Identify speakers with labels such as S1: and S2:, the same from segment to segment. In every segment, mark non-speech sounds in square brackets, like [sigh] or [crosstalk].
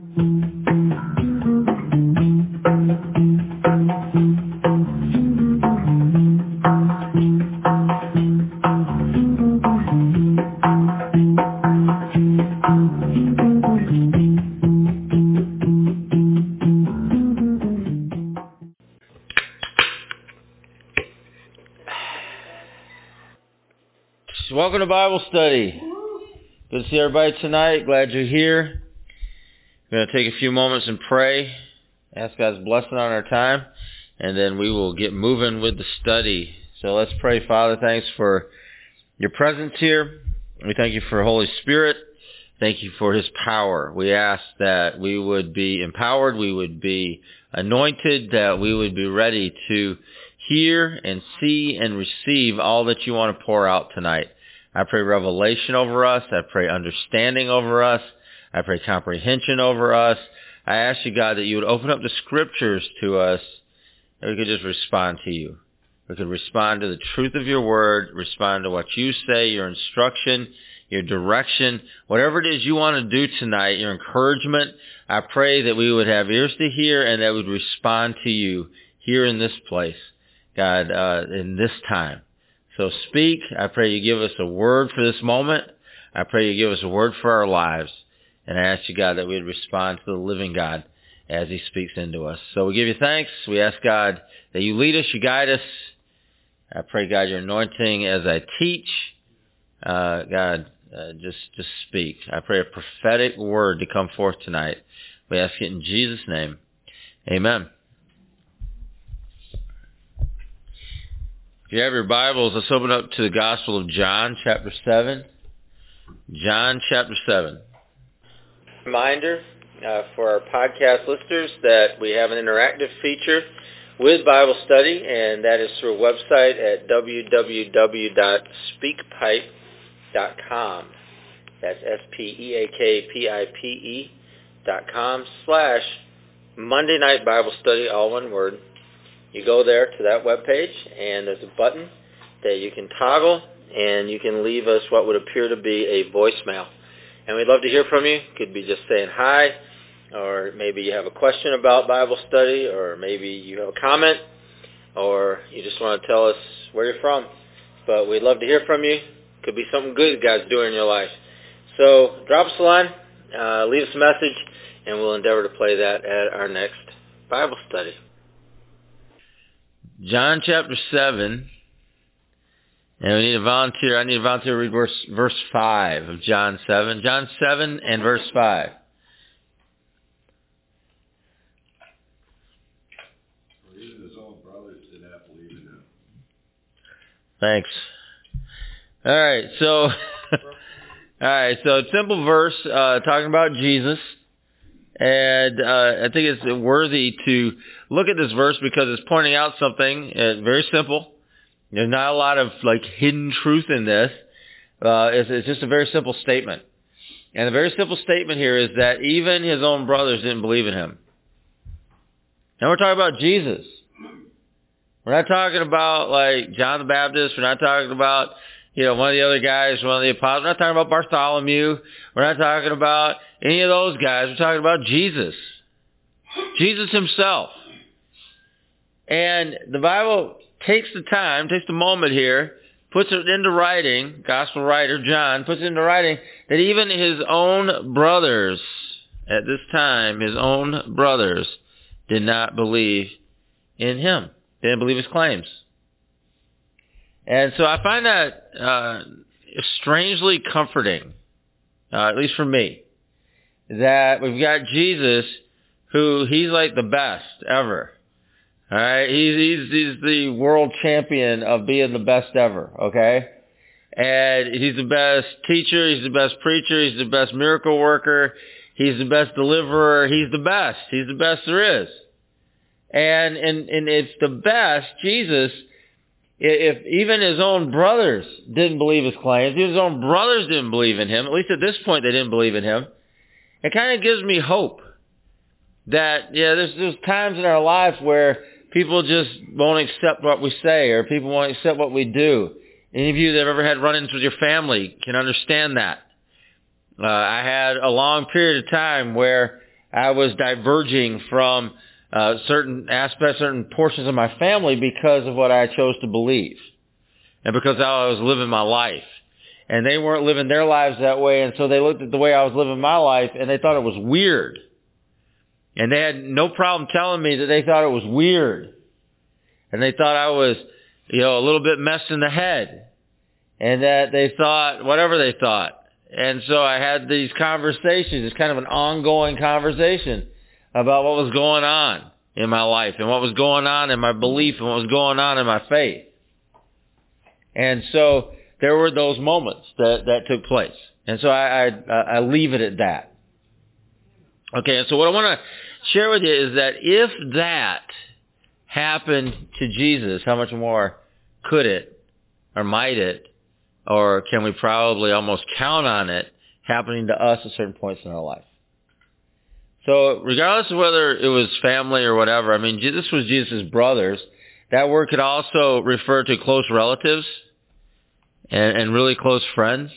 S1: Welcome to Bible study. Good to see everybody tonight. Glad you're here. We're going to take a few moments and pray. Ask God's blessing on our time. And then we will get moving with the study. So let's pray. Father, thanks for your presence here. We thank you for Holy Spirit. Thank you for his power. We ask that we would be empowered, we would be anointed, that we would be ready to hear and see and receive all that you want to pour out tonight. I pray revelation over us. I pray understanding over us. I pray comprehension over us. I ask you, God, that you would open up the scriptures to us and we could just respond to you. We could respond to the truth of your word, respond to what you say, your instruction, your direction, whatever it is you want to do tonight, your encouragement. I pray that we would have ears to hear and that would respond to you here in this place, God, uh, in this time. So speak. I pray you give us a word for this moment. I pray you give us a word for our lives. And I ask you, God, that we'd respond to the living God as he speaks into us. So we give you thanks. We ask, God, that you lead us, you guide us. I pray, God, your anointing as I teach. Uh, God, uh, just, just speak. I pray a prophetic word to come forth tonight. We ask it in Jesus' name. Amen. If you have your Bibles, let's open up to the Gospel of John, chapter 7. John, chapter 7. Reminder uh, for our podcast listeners that we have an interactive feature with Bible study, and that is through a website at www.speakpipe.com. That's S-P-E-A-K-P-I-P-E dot com slash Monday Night Bible Study, all one word. You go there to that web page, and there's a button that you can toggle, and you can leave us what would appear to be a voicemail. And we'd love to hear from you. Could be just saying hi, or maybe you have a question about Bible study, or maybe you have a comment, or you just want to tell us where you're from. But we'd love to hear from you. Could be something good God's doing in your life. So drop us a line, uh, leave us a message, and we'll endeavor to play that at our next Bible study. John chapter 7. And we need a volunteer. I need a volunteer to read verse, verse 5 of John 7. John 7 and verse 5. Thanks. All right, so, [laughs] all right, so simple verse uh, talking about Jesus. And uh, I think it's worthy to look at this verse because it's pointing out something uh, very simple. There's not a lot of like hidden truth in this. Uh, it's, it's just a very simple statement. And the very simple statement here is that even his own brothers didn't believe in him. Now we're talking about Jesus. We're not talking about like John the Baptist. We're not talking about you know, one of the other guys, one of the apostles. We're not talking about Bartholomew. We're not talking about any of those guys. We're talking about Jesus. Jesus himself. And the Bible takes the time, takes the moment here, puts it into writing, gospel writer John puts it into writing, that even his own brothers at this time, his own brothers did not believe in him. They didn't believe his claims. And so I find that uh, strangely comforting, uh, at least for me, that we've got Jesus, who he's like the best ever. All right, he's he's he's the world champion of being the best ever. Okay, and he's the best teacher, he's the best preacher, he's the best miracle worker, he's the best deliverer, he's the best, he's the best there is. And and and it's the best Jesus if even his own brothers didn't believe his claims, his own brothers didn't believe in him, at least at this point they didn't believe in him, it kind of gives me hope that, yeah, there's, there's times in our life where people just won't accept what we say or people won't accept what we do. Any of you that have ever had run-ins with your family can understand that. Uh, I had a long period of time where I was diverging from uh, certain aspects, certain portions of my family because of what I chose to believe. And because how I was living my life. And they weren't living their lives that way, and so they looked at the way I was living my life, and they thought it was weird. And they had no problem telling me that they thought it was weird. And they thought I was, you know, a little bit messed in the head. And that they thought, whatever they thought. And so I had these conversations. It's kind of an ongoing conversation about what was going on in my life and what was going on in my belief and what was going on in my faith. And so there were those moments that, that took place. And so I, I, I leave it at that. Okay, and so what I want to share with you is that if that happened to Jesus, how much more could it or might it or can we probably almost count on it happening to us at certain points in our life? So regardless of whether it was family or whatever, I mean, this was Jesus' brothers. That word could also refer to close relatives and, and really close friends.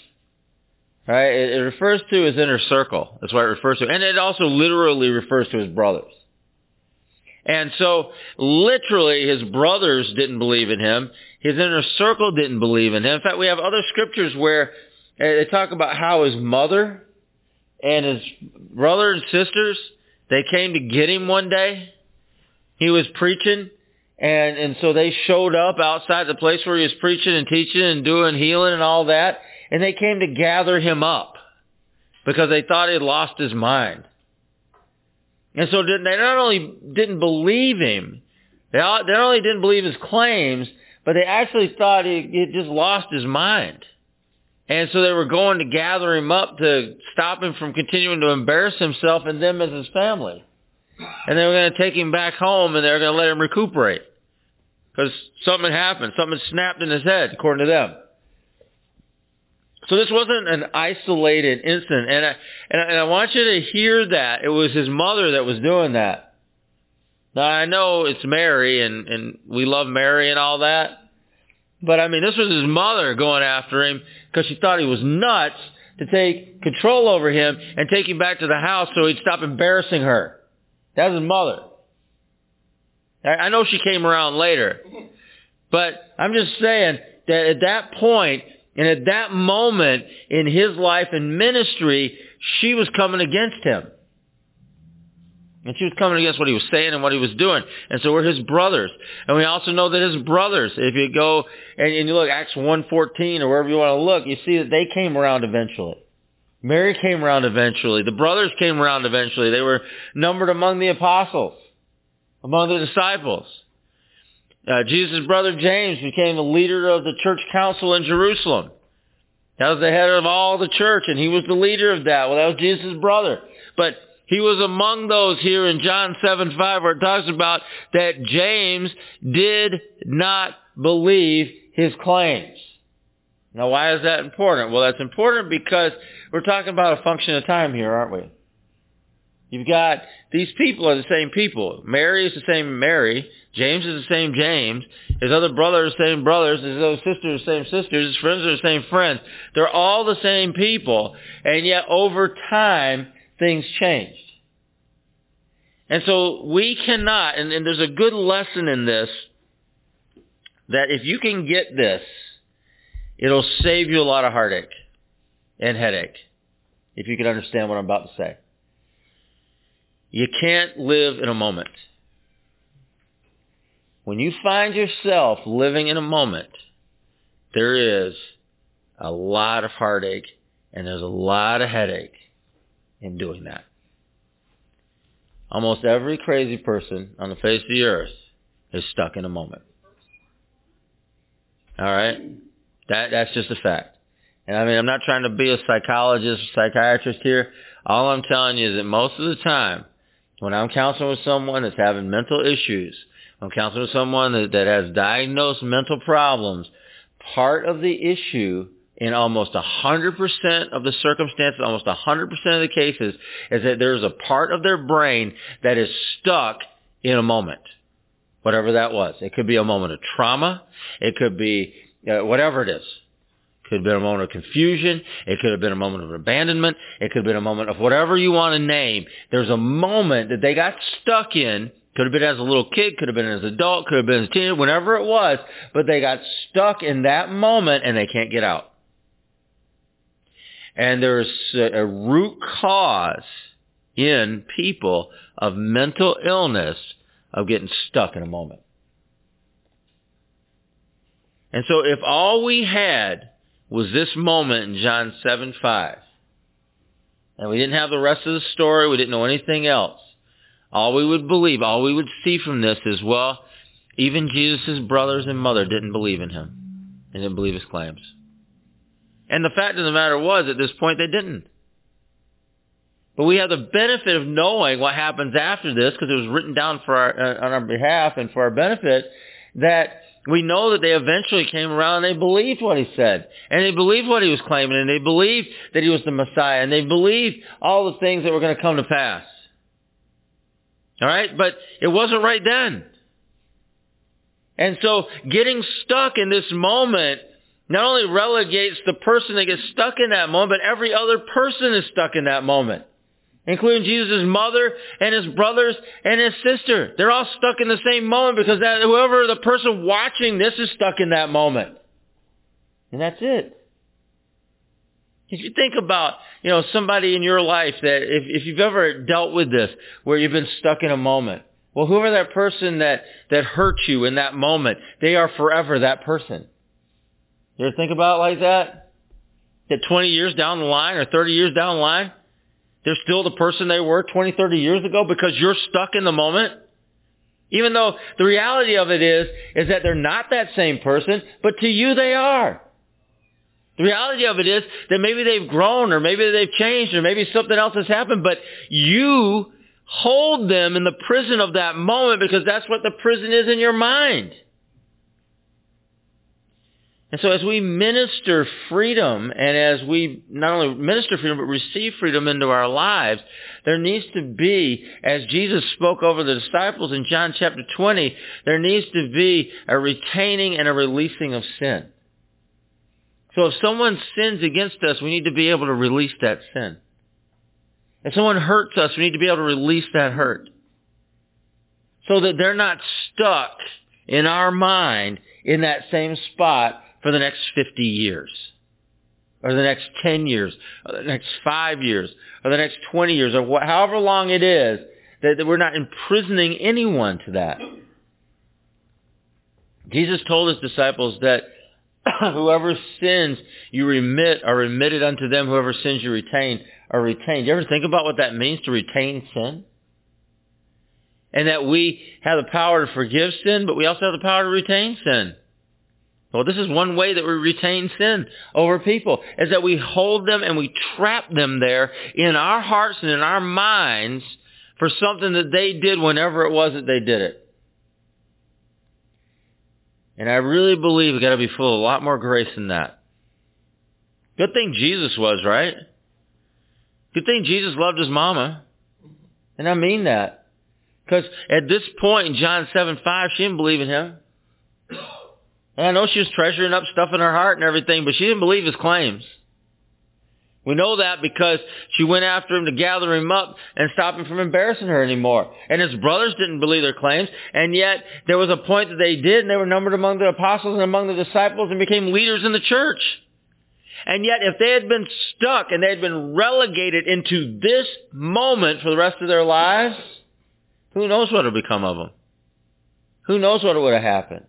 S1: Right? It, it refers to his inner circle. That's what it refers to. And it also literally refers to his brothers. And so, literally, his brothers didn't believe in him. His inner circle didn't believe in him. In fact, we have other scriptures where uh, they talk about how his mother and his brother and sisters, they came to get him one day. He was preaching and, and so they showed up outside the place where he was preaching and teaching and doing healing and all that. And they came to gather him up because they thought he had lost his mind. And so they not only didn't believe him, they not only didn't believe his claims, but they actually thought he had just lost his mind. And so they were going to gather him up to stop him from continuing to embarrass himself and them as his family. And they were going to take him back home and they were going to let him recuperate. Because something happened. Something snapped in his head, according to them. So this wasn't an isolated incident. And I, and I, and I want you to hear that. It was his mother that was doing that. Now I know it's Mary and, and we love Mary and all that. But I mean, this was his mother going after him because she thought he was nuts to take control over him and take him back to the house so he'd stop embarrassing her. That was his mother. I know she came around later. But I'm just saying that at that point and at that moment in his life and ministry, she was coming against him. And she was coming against what he was saying and what he was doing. And so we're his brothers. And we also know that his brothers, if you go and, and you look Acts 1.14 or wherever you want to look, you see that they came around eventually. Mary came around eventually. The brothers came around eventually. They were numbered among the apostles, among the disciples. Uh, Jesus' brother James became the leader of the church council in Jerusalem. That was the head of all the church, and he was the leader of that. Well, that was Jesus' brother. But he was among those here in John 7, 5 where it talks about that James did not believe his claims. Now why is that important? Well, that's important because we're talking about a function of time here, aren't we? You've got, these people are the same people. Mary is the same Mary. James is the same James. His other brothers are the same brothers. His other sisters are the same sisters. His friends are the same friends. They're all the same people. And yet over time, things changed. And so we cannot, and, and there's a good lesson in this, that if you can get this, it'll save you a lot of heartache and headache, if you can understand what I'm about to say. You can't live in a moment. When you find yourself living in a moment, there is a lot of heartache and there's a lot of headache in doing that. Almost every crazy person on the face of the earth is stuck in a moment. All right? That that's just a fact. And I mean, I'm not trying to be a psychologist or psychiatrist here. All I'm telling you is that most of the time, when I'm counseling with someone that's having mental issues, I'm counseling with someone that, that has diagnosed mental problems, part of the issue in almost 100% of the circumstances, almost 100% of the cases, is that there's a part of their brain that is stuck in a moment. Whatever that was. It could be a moment of trauma. It could be uh, whatever it is. It Could have been a moment of confusion. It could have been a moment of abandonment. It could have been a moment of whatever you want to name. There's a moment that they got stuck in. Could have been as a little kid, could have been as an adult, could have been as a teenager, whenever it was. But they got stuck in that moment and they can't get out. And there's a root cause in people of mental illness of getting stuck in a moment. And so if all we had was this moment in John 7, 5, and we didn't have the rest of the story, we didn't know anything else, all we would believe, all we would see from this is, well, even Jesus' brothers and mother didn't believe in him and didn't believe his claims. And the fact of the matter was, at this point, they didn't. But we have the benefit of knowing what happens after this because it was written down for our, uh, on our behalf and for our benefit that we know that they eventually came around and they believed what he said. And they believed what he was claiming and they believed that he was the Messiah and they believed all the things that were going to come to pass. Alright? But it wasn't right then. And so getting stuck in this moment not only relegates the person that gets stuck in that moment, but every other person is stuck in that moment including Jesus' mother and his brothers and his sister. They're all stuck in the same moment because that, whoever the person watching this is stuck in that moment. And that's it. If you think about, you know, somebody in your life that, if, if you've ever dealt with this, where you've been stuck in a moment, well, whoever that person that, that hurt you in that moment, they are forever that person. You ever think about it like that? That 20 years down the line or 30 years down the line, they're still the person they were 20, 30 years ago because you're stuck in the moment? Even though the reality of it is, is that they're not that same person, but to you they are. The reality of it is that maybe they've grown or maybe they've changed or maybe something else has happened, but you hold them in the prison of that moment because that's what the prison is in your mind. And so as we minister freedom and as we not only minister freedom but receive freedom into our lives, there needs to be, as Jesus spoke over the disciples in John chapter 20, there needs to be a retaining and a releasing of sin. So if someone sins against us, we need to be able to release that sin. If someone hurts us, we need to be able to release that hurt. So that they're not stuck in our mind in that same spot for the next 50 years, or the next 10 years, or the next 5 years, or the next 20 years, or wh- however long it is, that, that we're not imprisoning anyone to that. Jesus told his disciples that [coughs] whoever sins you remit are remitted unto them. Whoever sins you retain are retained. You ever think about what that means to retain sin? And that we have the power to forgive sin, but we also have the power to retain sin. Well, this is one way that we retain sin over people, is that we hold them and we trap them there in our hearts and in our minds for something that they did whenever it was that they did it. And I really believe we've got to be full of a lot more grace than that. Good thing Jesus was, right? Good thing Jesus loved his mama. And I mean that. Because at this point in John 7, 5, she didn't believe in him. And I know she was treasuring up stuff in her heart and everything, but she didn't believe his claims. We know that because she went after him to gather him up and stop him from embarrassing her anymore. And his brothers didn't believe their claims, and yet there was a point that they did, and they were numbered among the apostles and among the disciples and became leaders in the church. And yet if they had been stuck and they had been relegated into this moment for the rest of their lives, who knows what would have become of them? Who knows what would have happened?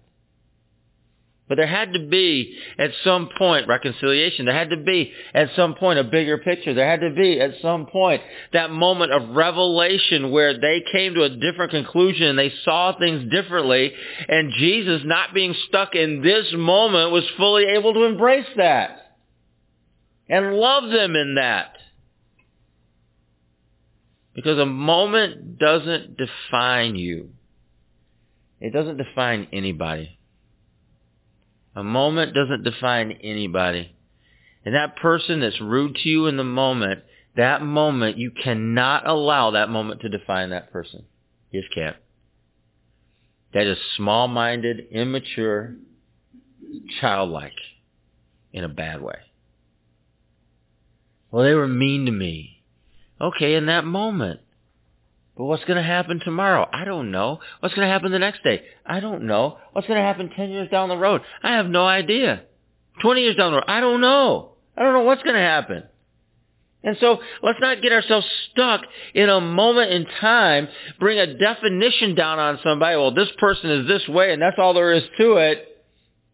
S1: But there had to be, at some point, reconciliation. There had to be, at some point, a bigger picture. There had to be, at some point, that moment of revelation where they came to a different conclusion and they saw things differently. And Jesus, not being stuck in this moment, was fully able to embrace that. And love them in that. Because a moment doesn't define you. It doesn't define anybody. A moment doesn't define anybody. And that person that's rude to you in the moment, that moment, you cannot allow that moment to define that person. You just can't. That is small-minded, immature, childlike. in a bad way. Well, they were mean to me. Okay, in that moment. But what's going to happen tomorrow? I don't know. What's going to happen the next day? I don't know. What's going to happen 10 years down the road? I have no idea. 20 years down the road? I don't know. I don't know what's going to happen. And so let's not get ourselves stuck in a moment in time, bring a definition down on somebody, well, this person is this way and that's all there is to it,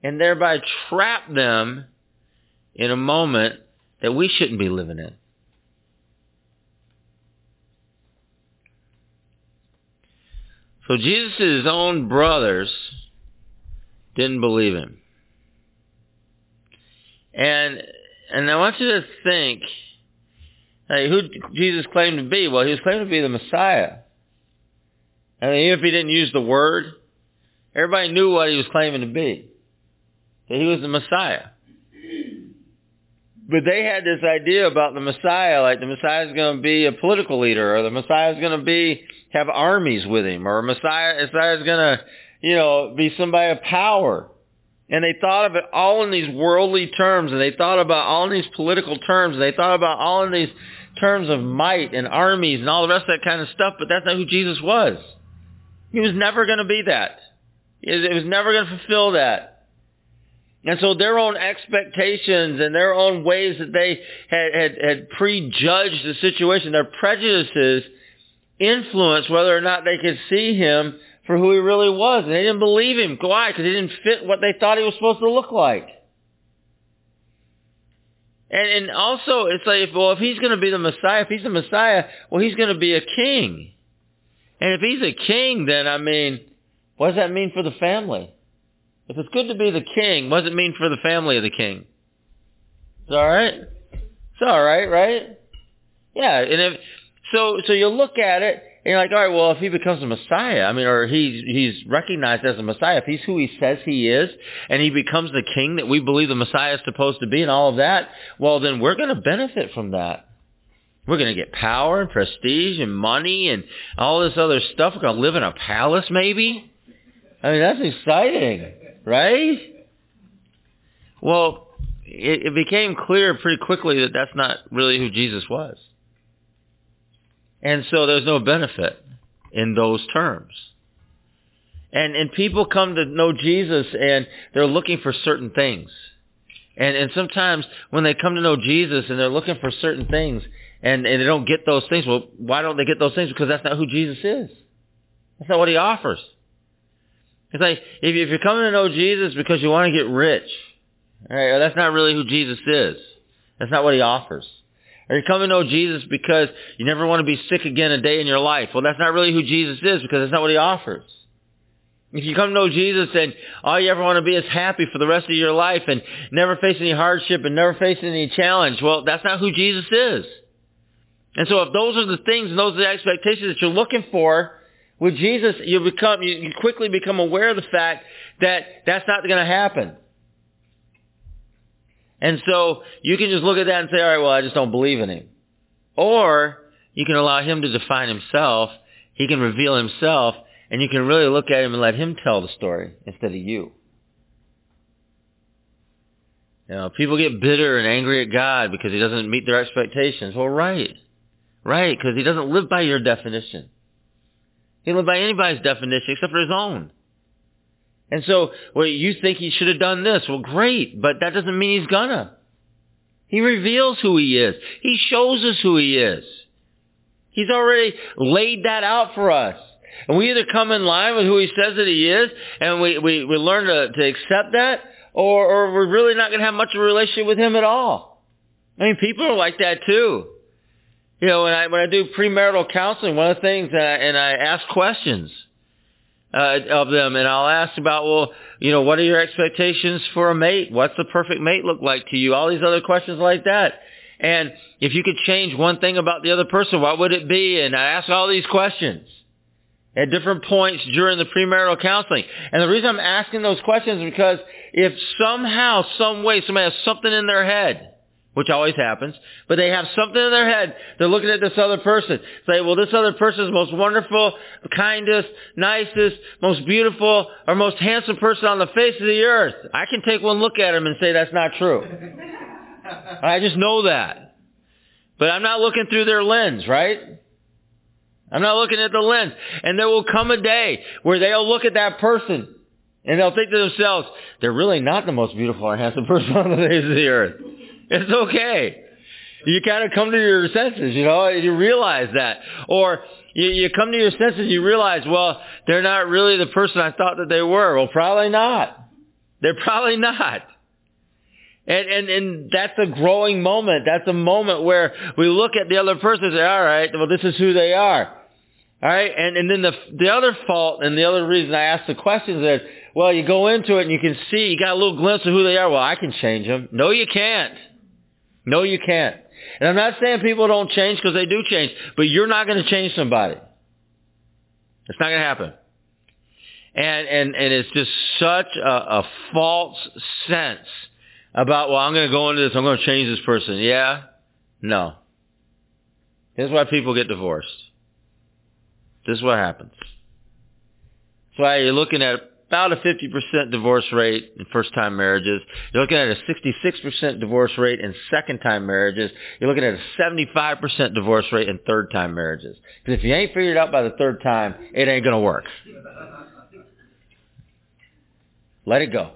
S1: and thereby trap them in a moment that we shouldn't be living in. So Jesus' own brothers didn't believe him. And and I want you to think hey, who Jesus claimed to be? Well, he was claiming to be the Messiah. Mean, even if he didn't use the word, everybody knew what he was claiming to be. That he was the Messiah. But they had this idea about the Messiah, like the Messiah is going to be a political leader, or the Messiah is going to be have armies with him, or Messiah, Messiah is going to, you know, be somebody of power. And they thought of it all in these worldly terms, and they thought about all in these political terms, and they thought about all in these terms of might and armies and all the rest of that kind of stuff, but that's not who Jesus was. He was never going to be that. It was never going to fulfill that. And so their own expectations and their own ways that they had, had, had prejudged the situation, their prejudices influenced whether or not they could see him for who he really was. And they didn't believe him. Why? Because he didn't fit what they thought he was supposed to look like. And, and also, it's like, well, if he's going to be the Messiah, if he's the Messiah, well, he's going to be a king. And if he's a king, then, I mean, what does that mean for the family? If it's good to be the king, what does it mean for the family of the king? It's all right. It's all right, right? Yeah, and if so, so you look at it and you're like, all right, well, if he becomes a Messiah, I mean, or he's he's recognized as a Messiah, if he's who he says he is, and he becomes the king that we believe the Messiah is supposed to be, and all of that, well, then we're going to benefit from that. We're going to get power and prestige and money and all this other stuff. We're going to live in a palace, maybe. I mean, that's exciting. Right? Well, it, it became clear pretty quickly that that's not really who Jesus was. And so there's no benefit in those terms. And and people come to know Jesus and they're looking for certain things. And and sometimes when they come to know Jesus and they're looking for certain things and, and they don't get those things, well, why don't they get those things? Because that's not who Jesus is. That's not what he offers. It's like if, if you're coming to know Jesus because you want to get rich, right, that's not really who Jesus is. That's not what he offers. Or you come to know Jesus because you never want to be sick again a day in your life. Well, that's not really who Jesus is because that's not what he offers. If you come to know Jesus and all you ever want to be is happy for the rest of your life and never face any hardship and never face any challenge, well, that's not who Jesus is. And so if those are the things and those are the expectations that you're looking for, with Jesus, you become, you quickly become aware of the fact that that's not going to happen. And so you can just look at that and say, all right, well, I just don't believe in him. Or you can allow him to define himself. He can reveal himself and you can really look at him and let him tell the story instead of you. You know, people get bitter and angry at God because he doesn't meet their expectations. Well, right. Right, because he doesn't live by your definition. He lived by anybody's definition except for his own. And so, well, you think he should have done this. Well, great, but that doesn't mean he's gonna. He reveals who he is. He shows us who he is. He's already laid that out for us. And we either come in line with who he says that he is, and we, we, we learn to, to accept that, or, or we're really not going to have much of a relationship with him at all. I mean, people are like that too. You know, when I when I do premarital counseling, one of the things that I, and I ask questions uh, of them, and I'll ask about, well, you know, what are your expectations for a mate? What's the perfect mate look like to you? All these other questions like that. And if you could change one thing about the other person, what would it be? And I ask all these questions at different points during the premarital counseling. And the reason I'm asking those questions is because if somehow, some way, somebody has something in their head which always happens, but they have something in their head. They're looking at this other person. Say, well, this other person is the most wonderful, kindest, nicest, most beautiful, or most handsome person on the face of the earth. I can take one look at him and say that's not true. [laughs] I just know that. But I'm not looking through their lens, right? I'm not looking at the lens. And there will come a day where they'll look at that person and they'll think to themselves, they're really not the most beautiful or handsome [laughs] person on the face of the earth. It's okay. You kind of come to your senses, you know, you realize that. Or you, you come to your senses, you realize, well, they're not really the person I thought that they were. Well, probably not. They're probably not. And, and, and that's a growing moment. That's a moment where we look at the other person and say, all right, well, this is who they are. All right, and, and then the, the other fault and the other reason I ask the questions is, well, you go into it and you can see, you got a little glimpse of who they are. Well, I can change them. No, you can't. No, you can't. And I'm not saying people don't change because they do change, but you're not going to change somebody. It's not going to happen. And, and, and it's just such a, a false sense about, well, I'm going to go into this, I'm going to change this person. Yeah? No. This is why people get divorced. This is what happens. That's why you're looking at about a 50% divorce rate in first-time marriages. You're looking at a 66% divorce rate in second-time marriages. You're looking at a 75% divorce rate in third-time marriages. Because if you ain't figured out by the third time, it ain't going to work. Let it go.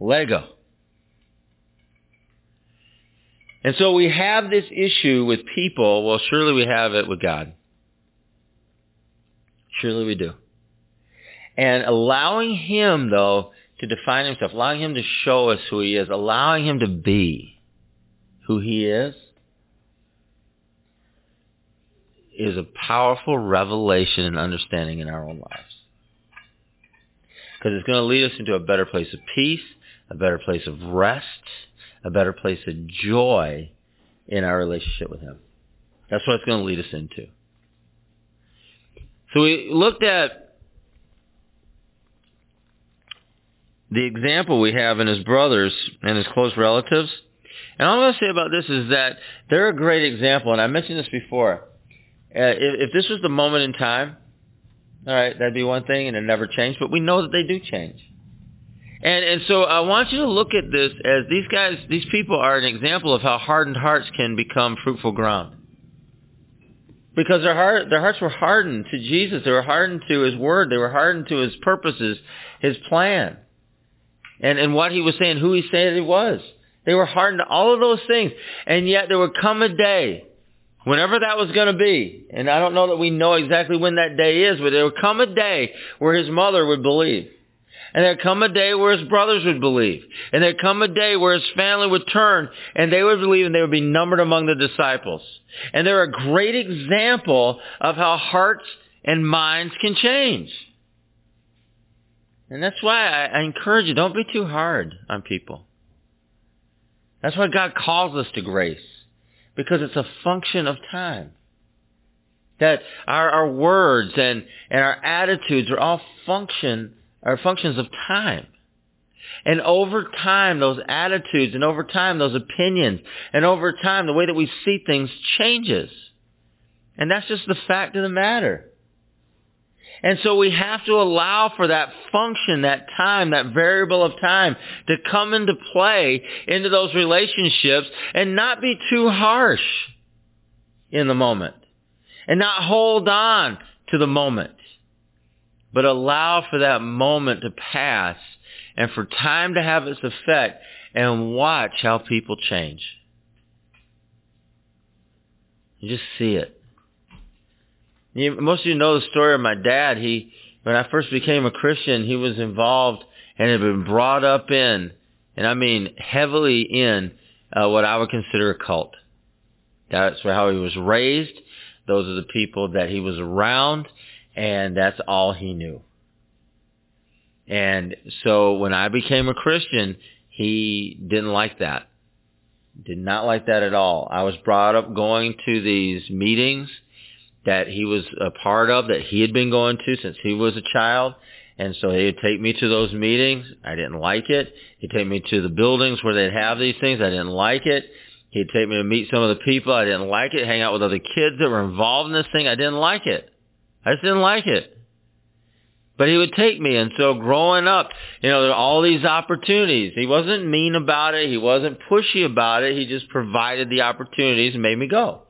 S1: Let it go. And so we have this issue with people. Well, surely we have it with God. Surely we do. And allowing him, though, to define himself, allowing him to show us who he is, allowing him to be who he is, is a powerful revelation and understanding in our own lives. Because it's going to lead us into a better place of peace, a better place of rest, a better place of joy in our relationship with him. That's what it's going to lead us into. So we looked at the example we have in his brothers and his close relatives. And all I'm going to say about this is that they're a great example, and I mentioned this before. Uh, if, if this was the moment in time, all right, that'd be one thing, and it never changed. But we know that they do change. And and so I want you to look at this as these guys, these people are an example of how hardened hearts can become fruitful ground. Because their heart, their hearts were hardened to Jesus. They were hardened to His Word. They were hardened to His purposes, His plan and, and what he was saying, who he said he was. They were hardened to all of those things. And yet there would come a day, whenever that was going to be, and I don't know that we know exactly when that day is, but there would come a day where his mother would believe. And there'd come a day where his brothers would believe. And there'd come a day where his family would turn and they would believe and they would be numbered among the disciples. And they're a great example of how hearts and minds can change. And that's why I, I encourage you, don't be too hard on people. That's why God calls us to grace. Because it's a function of time. That our, our words and, and our attitudes are all function are functions of time. And over time, those attitudes and over time, those opinions and over time, the way that we see things changes. And that's just the fact of the matter. And so we have to allow for that function, that time, that variable of time to come into play into those relationships and not be too harsh in the moment and not hold on to the moment, but allow for that moment to pass and for time to have its effect and watch how people change. You just see it. You, most of you know the story of my dad. He, when I first became a Christian, he was involved and had been brought up in, and I mean heavily in, uh, what I would consider a cult. That's how he was raised. Those are the people that he was around, and that's all he knew. And so when I became a Christian, he didn't like that. Did not like that at all. I was brought up going to these meetings that he was a part of, that he had been going to since he was a child. And so he'd take me to those meetings. I didn't like it. He'd take me to the buildings where they'd have these things. I didn't like it. He'd take me to meet some of the people. I didn't like it. Hang out with other kids that were involved in this thing. I didn't like it. I just didn't like it. But he would take me. And so growing up, you know, there were all these opportunities. He wasn't mean about it. He wasn't pushy about it. He just provided the opportunities and made me go.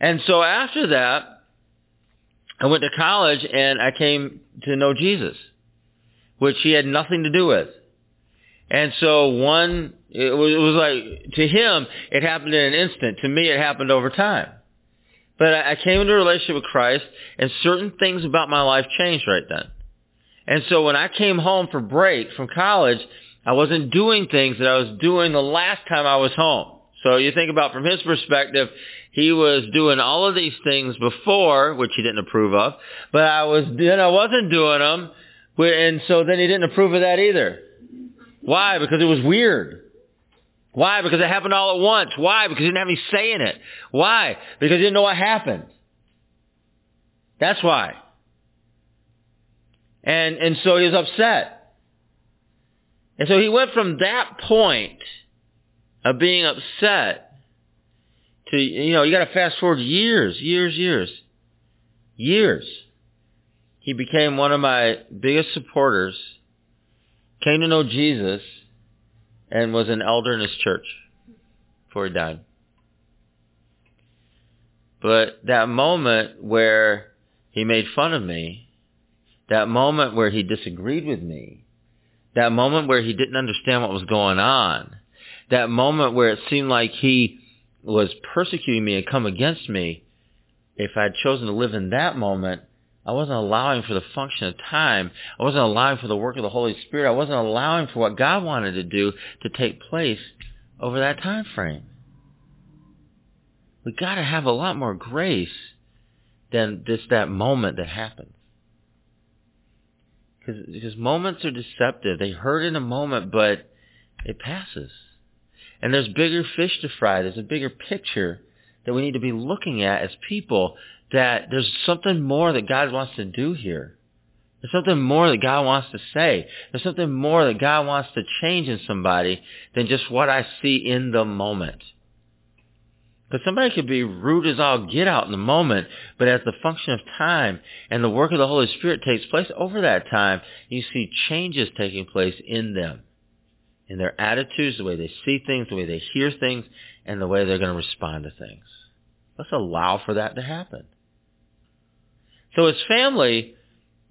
S1: And so after that, I went to college and I came to know Jesus, which he had nothing to do with. And so one, it was, it was like, to him, it happened in an instant. To me, it happened over time. But I I came into a relationship with Christ, and certain things about my life changed right then. And so when I came home for break from college, I wasn't doing things that I was doing the last time I was home. So you think about from his perspective, he was doing all of these things before, which he didn't approve of, but I was then I wasn't doing them, and so then he didn't approve of that either. Why? Because it was weird. Why? Because it happened all at once. Why? Because he didn't have any say in it. Why? Because he didn't know what happened. That's why. And, and so he was upset. And so he went from that point of being upset to, you know, you gotta fast forward years, years, years, years. He became one of my biggest supporters, came to know Jesus, and was an elder in his church before he died. But that moment where he made fun of me, that moment where he disagreed with me, that moment where he didn't understand what was going on, that moment where it seemed like he was persecuting me and come against me, if I had chosen to live in that moment, I wasn't allowing for the function of time. I wasn't allowing for the work of the Holy Spirit. I wasn't allowing for what God wanted to do to take place over that time frame. We got to have a lot more grace than just that moment that happens. Because moments are deceptive. They hurt in a moment, but it passes. And there's bigger fish to fry. There's a bigger picture that we need to be looking at as people that there's something more that God wants to do here. There's something more that God wants to say. There's something more that God wants to change in somebody than just what I see in the moment. Because somebody could be rude as all get out in the moment, but as the function of time and the work of the Holy Spirit takes place over that time, you see changes taking place in them. In their attitudes, the way they see things, the way they hear things, and the way they're going to respond to things. Let's allow for that to happen. So his family,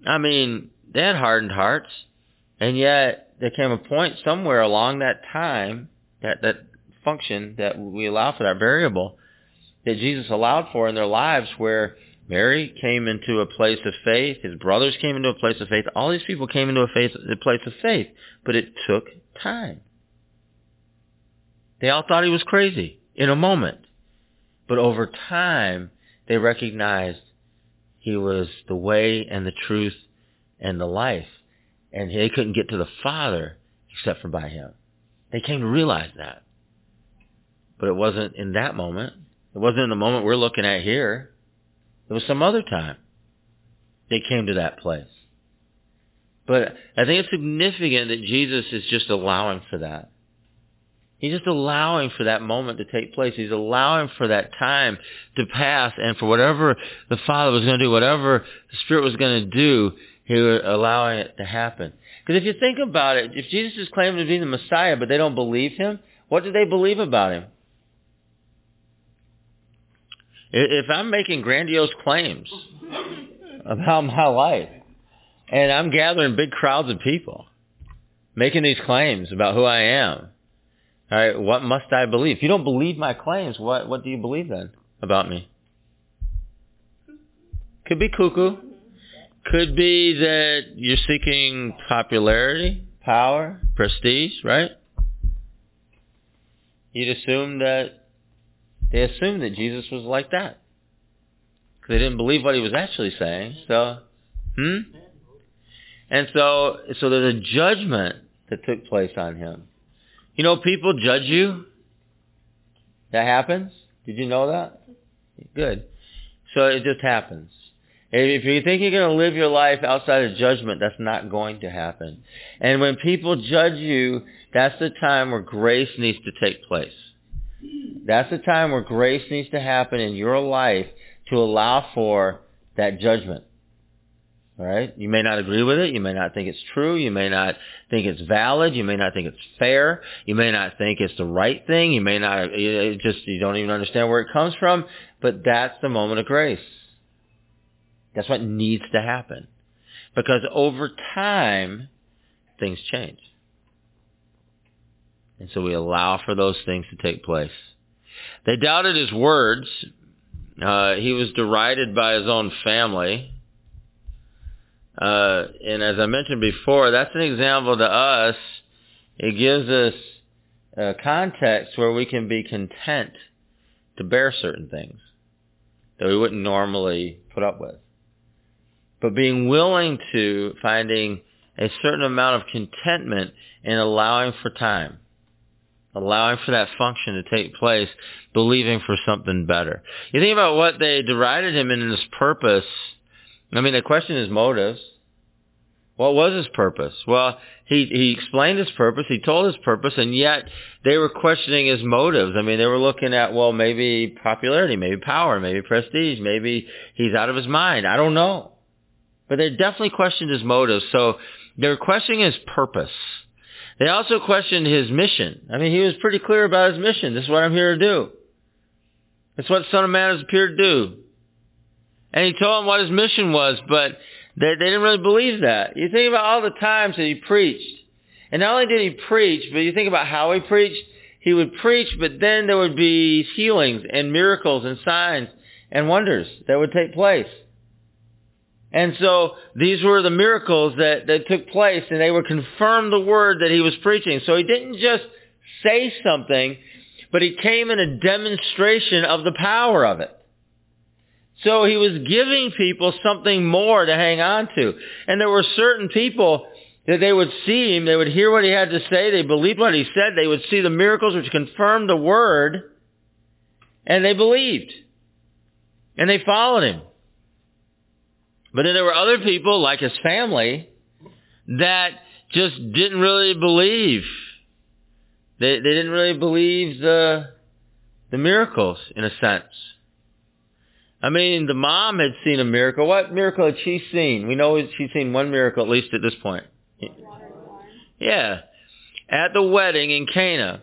S1: I mean, they had hardened hearts, and yet there came a point somewhere along that time, that, that function that we allow for that variable, that Jesus allowed for in their lives where Mary came into a place of faith, his brothers came into a place of faith, all these people came into a, faith, a place of faith, but it took time. They all thought he was crazy in a moment. But over time, they recognized he was the way and the truth and the life. And they couldn't get to the Father except for by him. They came to realize that. But it wasn't in that moment. It wasn't in the moment we're looking at here. It was some other time they came to that place. But I think it's significant that Jesus is just allowing for that. He's just allowing for that moment to take place. He's allowing for that time to pass and for whatever the Father was going to do, whatever the Spirit was going to do, He was allowing it to happen. Because if you think about it, if Jesus is claiming to be the Messiah, but they don't believe Him, what do they believe about Him? If I'm making grandiose claims [laughs] about my life, and I'm gathering big crowds of people, making these claims about who I am, all right, what must I believe? If you don't believe my claims, what what do you believe then about me? Could be cuckoo. Could be that you're seeking popularity, power, prestige, right? You'd assume that they assumed that Jesus was like that. They didn't believe what he was actually saying. So, hmm? And so, so there's a judgment that took place on him. You know, people judge you. That happens. Did you know that? Good. So it just happens. If you think you're going to live your life outside of judgment, that's not going to happen. And when people judge you, that's the time where grace needs to take place. That's the time where grace needs to happen in your life to allow for that judgment. Right? You may not agree with it. You may not think it's true. You may not think it's valid. You may not think it's fair. You may not think it's the right thing. You may not, it just, you don't even understand where it comes from. But that's the moment of grace. That's what needs to happen. Because over time, things change. And so we allow for those things to take place. They doubted his words. Uh, he was derided by his own family. Uh, and as I mentioned before, that's an example to us. It gives us a context where we can be content to bear certain things that we wouldn't normally put up with. But being willing to finding a certain amount of contentment in allowing for time, allowing for that function to take place, believing for something better. You think about what they derided him in his purpose. I mean, the question is motives. What was his purpose? Well, he he explained his purpose, he told his purpose, and yet they were questioning his motives. I mean, they were looking at well, maybe popularity, maybe power, maybe prestige, maybe he's out of his mind. I don't know. But they definitely questioned his motives. So they were questioning his purpose. They also questioned his mission. I mean, he was pretty clear about his mission. This is what I'm here to do. It's what Son of Man has appeared to do. And he told them what his mission was, but they, they didn't really believe that. You think about all the times that he preached. And not only did he preach, but you think about how he preached. He would preach, but then there would be healings and miracles and signs and wonders that would take place. And so these were the miracles that, that took place and they would confirm the word that he was preaching. So he didn't just say something, but he came in a demonstration of the power of it. So he was giving people something more to hang on to. And there were certain people that they would see him, they would hear what he had to say, they believed what he said, they would see the miracles which confirmed the word, and they believed. And they followed him. But then there were other people, like his family, that just didn't really believe. They, they didn't really believe the, the miracles, in a sense. I mean, the mom had seen a miracle. What miracle had she seen? We know she's seen one miracle, at least at this point. Yeah. At the wedding in Cana,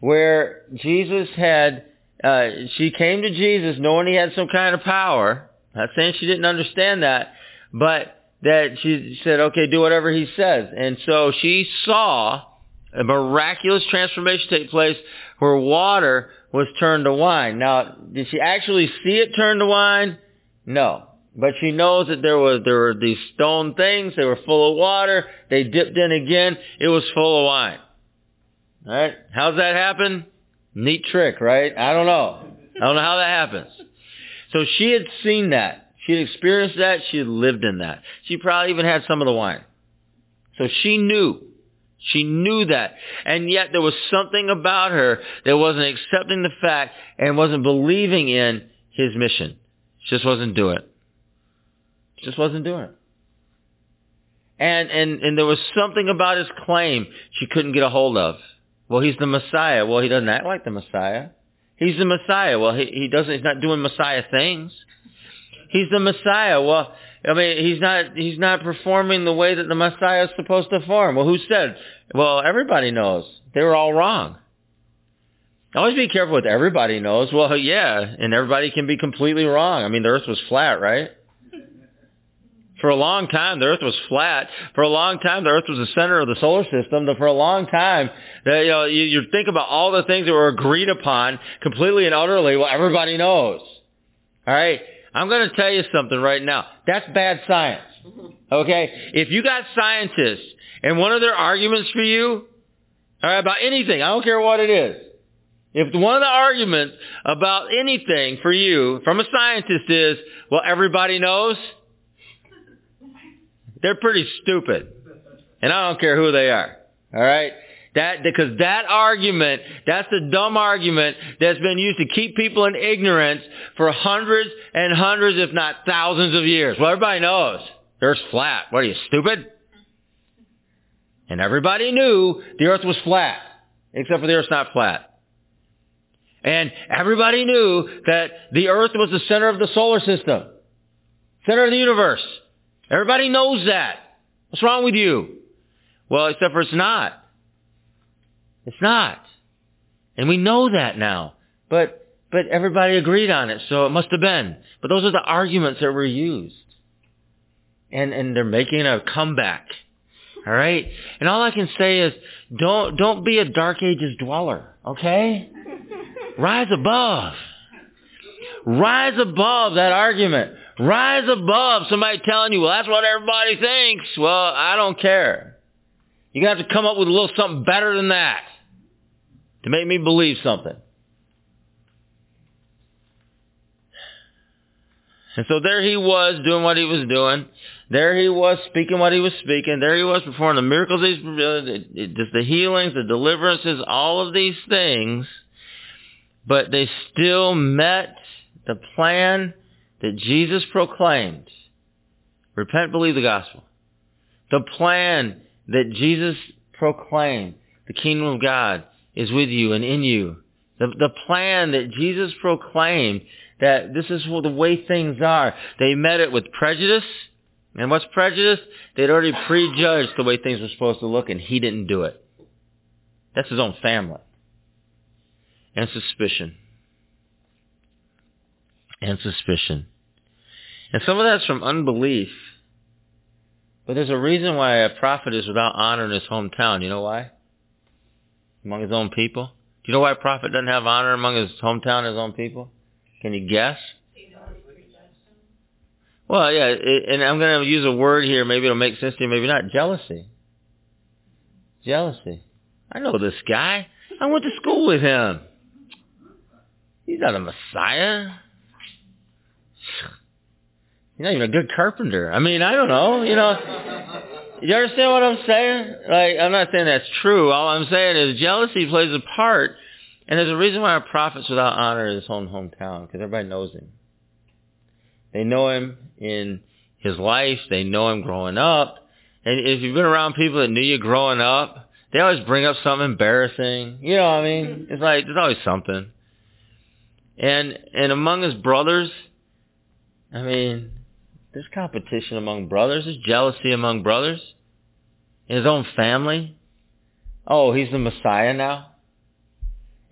S1: where Jesus had, uh, she came to Jesus knowing he had some kind of power. Not saying she didn't understand that, but that she said, okay, do whatever he says. And so she saw a miraculous transformation take place where water was turned to wine. Now, did she actually see it turn to wine? No. But she knows that there was there were these stone things, they were full of water, they dipped in again, it was full of wine. Alright? How's that happen? Neat trick, right? I don't know. I don't know how that happens. So she had seen that. She had experienced that. She had lived in that. She probably even had some of the wine. So she knew. She knew that. And yet there was something about her that wasn't accepting the fact and wasn't believing in his mission. She just wasn't doing it. She just wasn't doing it. And, and, and there was something about his claim she couldn't get a hold of. Well, he's the Messiah. Well, he doesn't act like the Messiah. He's the Messiah. Well, he, he doesn't, he's not doing Messiah things. He's the Messiah. Well, I mean, he's not, he's not performing the way that the Messiah is supposed to perform. Well, who said? Well, everybody knows. They were all wrong. Always be careful with everybody knows. Well, yeah, and everybody can be completely wrong. I mean, the earth was flat, right? For a long time, the Earth was flat. For a long time, the Earth was the center of the solar system. For a long time, you know, you, you think about all the things that were agreed upon completely and utterly. Well, everybody knows. All right, I'm going to tell you something right now. That's bad science. Okay, if you got scientists and one of their arguments for you, all right, about anything, I don't care what it is. If one of the arguments about anything for you from a scientist is, well, everybody knows, they're pretty stupid. And I don't care who they are. All right? That, because that argument, that's the dumb argument that's been used to keep people in ignorance for hundreds and hundreds, if not thousands of years. Well, everybody knows. The earth's flat. What are you, stupid? And everybody knew the earth was flat, except for the earth's not flat. And everybody knew that the earth was the center of the solar system. Center of the universe. Everybody knows that. What's wrong with you? Well, except for it's not. It's not. And we know that now. But but everybody agreed on it, so it must have been. But those are the arguments that were used. And and they're making a comeback. All right? And all I can say is don't don't be a dark ages dweller, okay? Rise above. Rise above that argument. Rise above somebody telling you, well, that's what everybody thinks. Well, I don't care. You're going to have to come up with a little something better than that to make me believe something. And so there he was doing what he was doing. There he was speaking what he was speaking. There he was performing the miracles, he's, just the healings, the deliverances, all of these things. But they still met the plan that Jesus proclaimed. Repent, believe the gospel. The plan that Jesus proclaimed, the kingdom of God, is with you and in you. The, the plan that Jesus proclaimed that this is the way things are. They met it with prejudice. And what's prejudice? They'd already prejudged the way things were supposed to look and he didn't do it. That's his own family. And suspicion. And suspicion. And some of that's from unbelief. But there's a reason why a prophet is without honor in his hometown. You know why? Among his own people? Do you know why a prophet doesn't have honor among his hometown, his own people? Can you guess? Well, yeah, it, and I'm going to use a word here. Maybe it'll make sense to you, maybe not. Jealousy. Jealousy. I know this guy. I went to school with him. He's not a Messiah. He's not even a good carpenter. I mean, I don't know. You know, you understand what I'm saying? Like, I'm not saying that's true. All I'm saying is jealousy plays a part. And there's a reason why a prophet's without honor in his own hometown, because everybody knows him. They know him in his life. They know him growing up. And if you've been around people that knew you growing up, they always bring up something embarrassing. You know what I mean? It's like, there's always something. And, and among his brothers, I mean, there's competition among brothers. There's jealousy among brothers. In his own family. Oh, he's the Messiah now?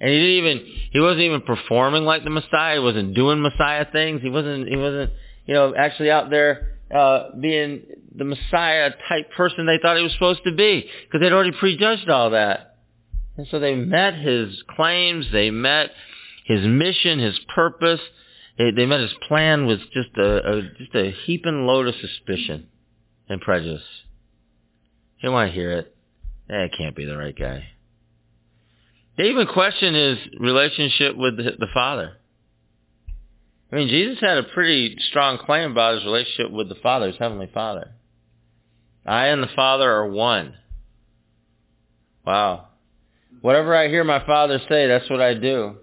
S1: And he didn't even, he wasn't even performing like the Messiah. He wasn't doing Messiah things. He wasn't, he wasn't, you know, actually out there, uh, being the Messiah type person they thought he was supposed to be. Because they'd already prejudged all that. And so they met his claims. They met his mission, his purpose. They, they met his plan with just a, a just a heaping load of suspicion and prejudice. He want to hear it. That can't be the right guy. They even questioned his relationship with the, the Father. I mean, Jesus had a pretty strong claim about his relationship with the Father, his Heavenly Father. I and the Father are one. Wow. Whatever I hear my Father say, that's what I do.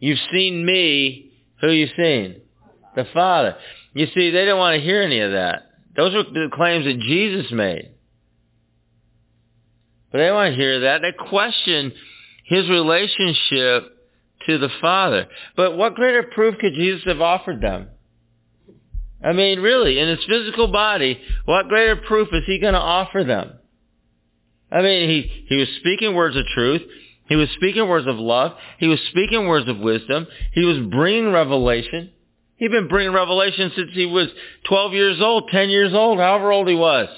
S1: You've seen me, who you seen? The Father. You see, they didn't want to hear any of that. Those were the claims that Jesus made. But they want to hear that. They questioned his relationship to the Father. But what greater proof could Jesus have offered them? I mean, really, in his physical body, what greater proof is he going to offer them? I mean, he, he was speaking words of truth. He was speaking words of love. He was speaking words of wisdom. He was bringing revelation. He'd been bringing revelation since he was 12 years old, 10 years old, however old he was.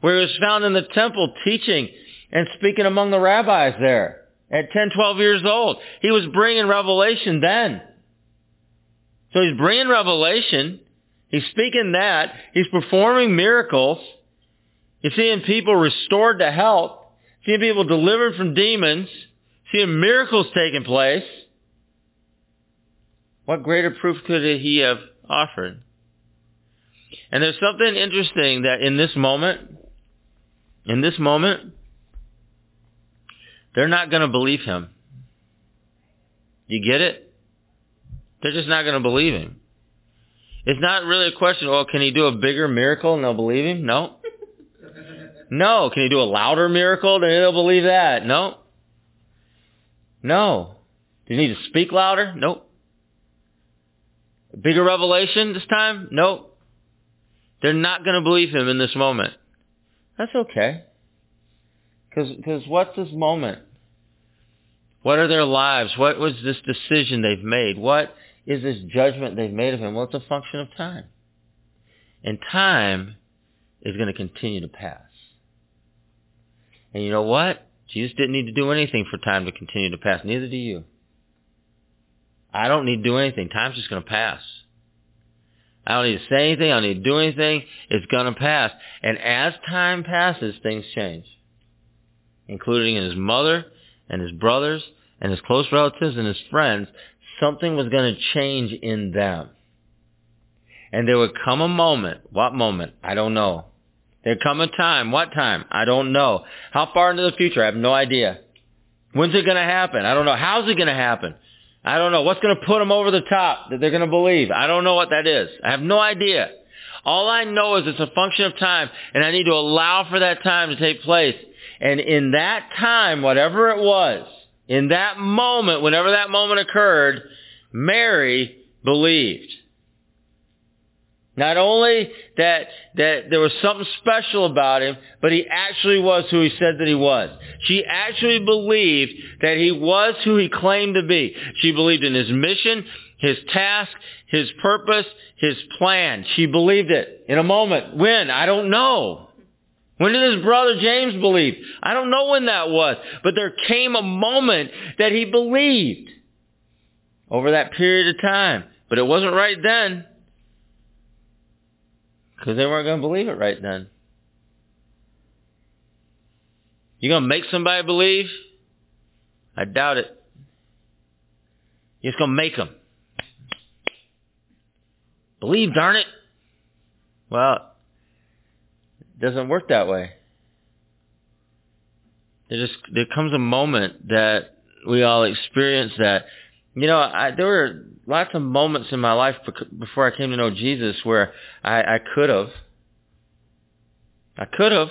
S1: Where he was found in the temple teaching and speaking among the rabbis there at 10, 12 years old. He was bringing revelation then. So he's bringing revelation. He's speaking that. He's performing miracles. He's seeing people restored to health seeing people delivered from demons, seeing miracles taking place. What greater proof could he have offered? And there's something interesting that in this moment, in this moment, they're not going to believe him. You get it? They're just not going to believe him. It's not really a question, well, can he do a bigger miracle and they'll believe him? No. No. Can he do a louder miracle? Then they'll believe that. No. No. Do you need to speak louder? Nope. A bigger revelation this time? Nope. They're not going to believe him in this moment. That's okay. Because what's this moment? What are their lives? What was this decision they've made? What is this judgment they've made of him? Well, it's a function of time. And time is going to continue to pass. And you know what? Jesus didn't need to do anything for time to continue to pass. Neither do you. I don't need to do anything. Time's just going to pass. I don't need to say anything. I don't need to do anything. It's going to pass. And as time passes, things change, including in his mother and his brothers and his close relatives and his friends. Something was going to change in them. And there would come a moment. What moment? I don't know. There'd come a time. What time? I don't know. How far into the future? I have no idea. When's it going to happen? I don't know. How's it going to happen? I don't know. What's going to put them over the top that they're going to believe? I don't know what that is. I have no idea. All I know is it's a function of time, and I need to allow for that time to take place. And in that time, whatever it was, in that moment, whenever that moment occurred, Mary believed. Not only that, that there was something special about him, but he actually was who he said that he was. She actually believed that he was who he claimed to be. She believed in his mission, his task, his purpose, his plan. She believed it in a moment. When? I don't know. When did his brother James believe? I don't know when that was. But there came a moment that he believed over that period of time. But it wasn't right then. Because they weren't going to believe it right then. You going to make somebody believe? I doubt it. You're just going to make them. Believe, darn it. Well, it doesn't work that way. There just there comes a moment that we all experience that. You know, I, there were lots of moments in my life before I came to know Jesus where I, I could have. I could have.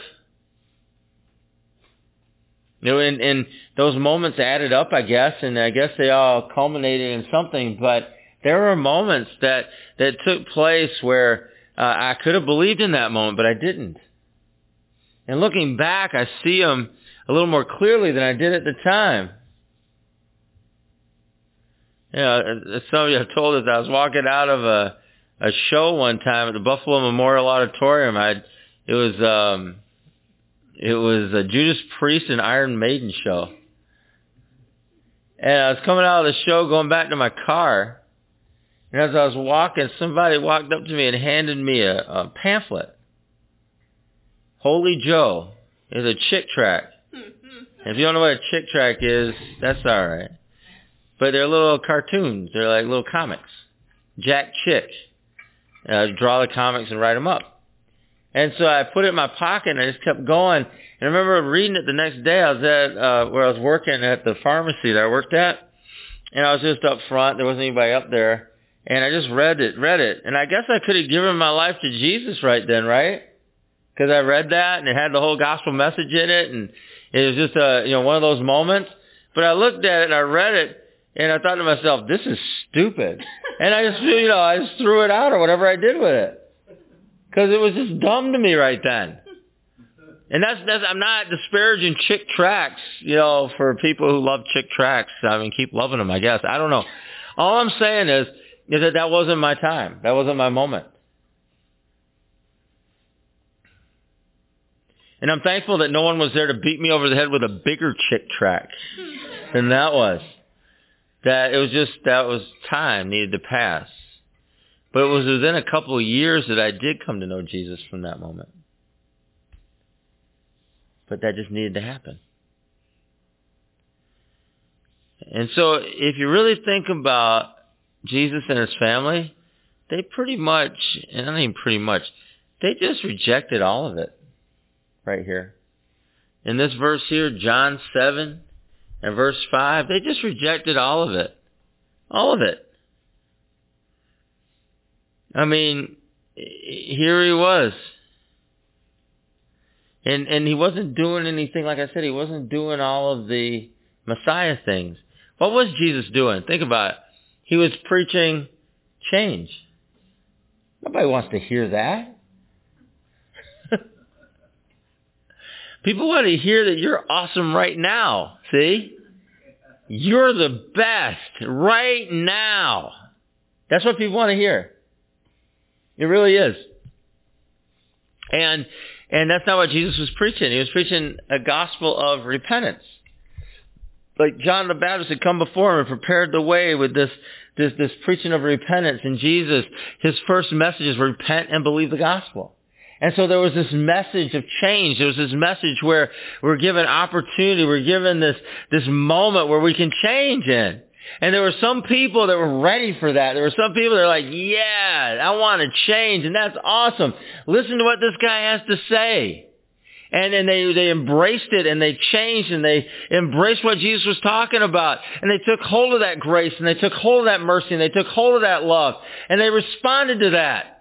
S1: You know, and, and those moments added up, I guess, and I guess they all culminated in something. But there were moments that that took place where uh, I could have believed in that moment, but I didn't. And looking back, I see them a little more clearly than I did at the time. Yeah, you know, some of you have told us I was walking out of a a show one time at the Buffalo Memorial Auditorium. I it was um it was a Judas Priest and Iron Maiden show. And I was coming out of the show going back to my car. And as I was walking, somebody walked up to me and handed me a, a pamphlet. Holy Joe is a Chick tract. [laughs] if you don't know what a Chick tract is, that's all right. But they're little cartoons. They're like little comics. Jack Chick. Uh, draw the comics and write them up. And so I put it in my pocket and I just kept going. And I remember reading it the next day. I was at uh, where I was working at the pharmacy that I worked at, and I was just up front. There wasn't anybody up there, and I just read it, read it. And I guess I could have given my life to Jesus right then, right? Because I read that and it had the whole gospel message in it, and it was just a you know one of those moments. But I looked at it and I read it, and I thought to myself, this is stupid. [laughs] and I just, you know, I just threw it out or whatever I did with it. Because it was just dumb to me right then. And that's, that's, I'm not disparaging Chick tracts, you know, for people who love Chick tracts. I mean, keep loving them, I guess. I don't know. All I'm saying is, is that that wasn't my time. That wasn't my moment. And I'm thankful that no one was there to beat me over the head with a bigger Chick tract than that was. That it was just, that was time needed to pass. But it was within a couple of years that I did come to know Jesus from that moment. But that just needed to happen. And so if you really think about Jesus and his family, they pretty much, and I mean pretty much, they just rejected all of it right here. In this verse here, John 7, and verse 5, they just rejected all of it. All of it. I mean, here he was. And and he wasn't doing anything like I said, he wasn't doing all of the Messiah things. What was Jesus doing? Think about it. He was preaching change. Nobody wants to hear that. People want to hear that you're awesome right now. See? You're the best right now. That's what people want to hear. It really is. And and that's not what Jesus was preaching. He was preaching a gospel of repentance. Like John the Baptist had come before him and prepared the way with this this this preaching of repentance. And Jesus, his first message is repent and believe the gospel. And so there was this message of change. There was this message where we're given opportunity. We're given this, this moment where we can change in. And there were some people that were ready for that. There were some people that are like, yeah, I want to change. And that's awesome. Listen to what this guy has to say. And then they, they embraced it and they changed and they embraced what Jesus was talking about. And they took hold of that grace and they took hold of that mercy and they took hold of that love. And they responded to that.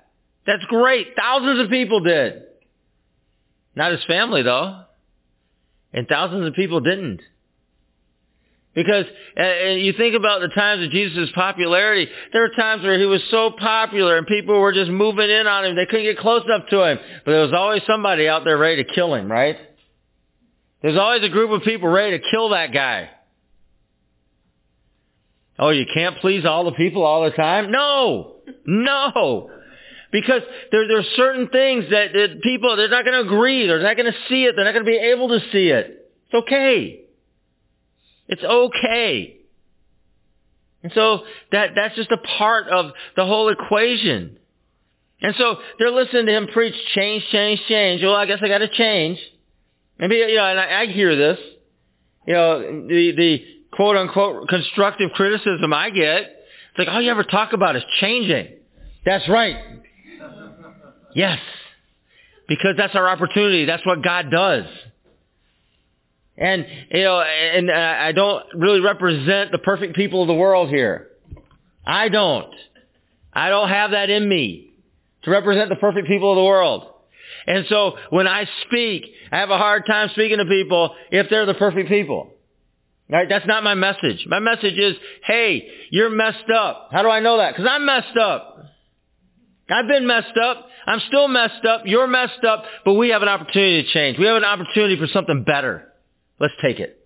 S1: That's great. Thousands of people did. Not his family though. And thousands of people didn't. Because uh, you think about the times of Jesus' popularity, there were times where he was so popular and people were just moving in on him. They couldn't get close enough to him. But there was always somebody out there ready to kill him, right? There's always a group of people ready to kill that guy. Oh, you can't please all the people all the time? No! No! Because there, there are certain things that, that people, they're not going to agree. They're not going to see it. They're not going to be able to see it. It's okay. It's okay. And so that, that's just a part of the whole equation. And so they're listening to him preach change, change, change. Well, I guess I got to change. Maybe, you know, and I, I hear this. You know, the, the quote unquote constructive criticism I get. It's like all you ever talk about is changing. That's right. Yes. Because that's our opportunity. That's what God does. And, you know, and uh, I don't really represent the perfect people of the world here. I don't. I don't have that in me to represent the perfect people of the world. And so when I speak, I have a hard time speaking to people if they're the perfect people. Right? That's not my message. My message is, hey, you're messed up. How do I know that? Because I'm messed up. I've been messed up. I'm still messed up. You're messed up. But we have an opportunity to change. We have an opportunity for something better. Let's take it.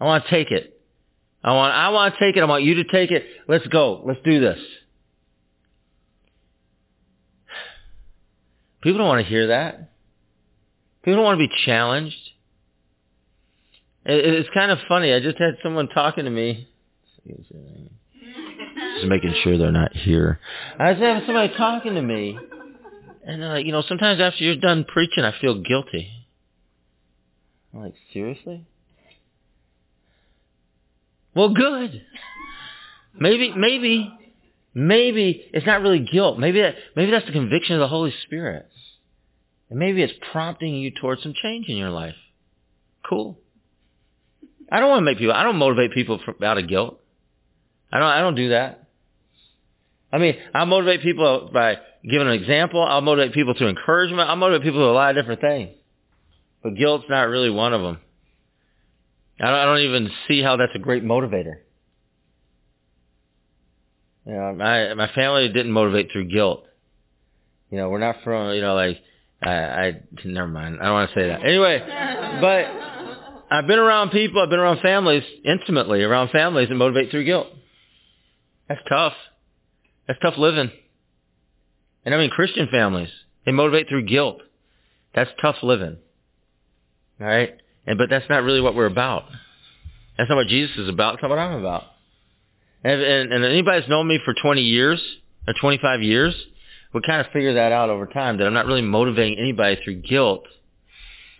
S1: I want to take it. I want, I want to take it. I want you to take it. Let's go. Let's do this. People don't want to hear that. People don't want to be challenged. It's kind of funny. I just had someone talking to me. Just making sure they're not here. I was having somebody talking to me. And like, you know, sometimes after you're done preaching, I feel guilty. I'm like, seriously? Well, good. Maybe, maybe, maybe it's not really guilt. Maybe that, maybe that's the conviction of the Holy Spirit. And maybe it's prompting you towards some change in your life. Cool. I don't want to make people, I don't motivate people out of guilt. I don't, I don't do that. I mean, I'll motivate people by giving an example. I'll motivate people through encouragement. I'll motivate people through a lot of different things. But guilt's not really one of them. I don't, I don't even see how that's a great motivator. You know, my my family didn't motivate through guilt. You know, we're not from you know like I, I never mind. I don't want to say that. Anyway, but I've been around people. I've been around families intimately around families that motivate through guilt. That's tough. That's tough living. And I mean Christian families. They motivate through guilt. That's tough living. All right? And but that's not really what we're about. That's not what Jesus is about. That's not what I'm about. And, and, and anybody that's known me for 20 years or 25 years would kind of figure that out over time that I'm not really motivating anybody through guilt.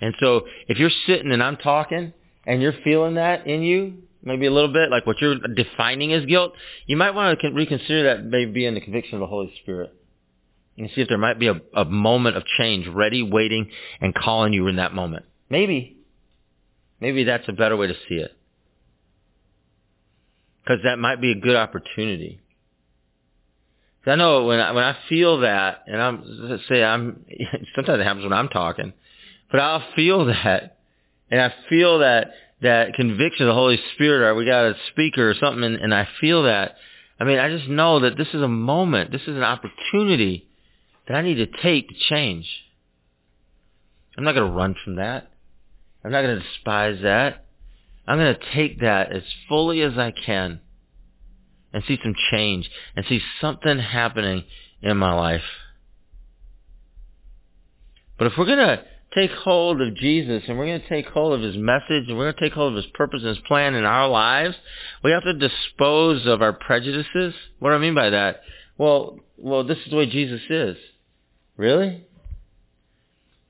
S1: And so if you're sitting and I'm talking and you're feeling that in you, maybe a little bit, like what you're defining as guilt, you might want to reconsider that maybe in the conviction of the Holy Spirit. And see if there might be a, a moment of change ready, waiting, and calling you in that moment. Maybe. Maybe that's a better way to see it. Because that might be a good opportunity. I know when I, when I feel that, and I'm say I'm [laughs] sometimes it happens when I'm talking, but I'll feel [laughs] that, and I feel that that conviction of the Holy Spirit, or we got a speaker or something, and, and I feel that. I mean, I just know that this is a moment, this is an opportunity that I need to take to change. I'm not going to run from that. I'm not going to despise that. I'm going to take that as fully as I can and see some change and see something happening in my life. But if we're going to take hold of Jesus and we're going to take hold of his message and we're going to take hold of his purpose and his plan in our lives, we have to dispose of our prejudices. What do I mean by that? Well, well, this is the way Jesus is. Really?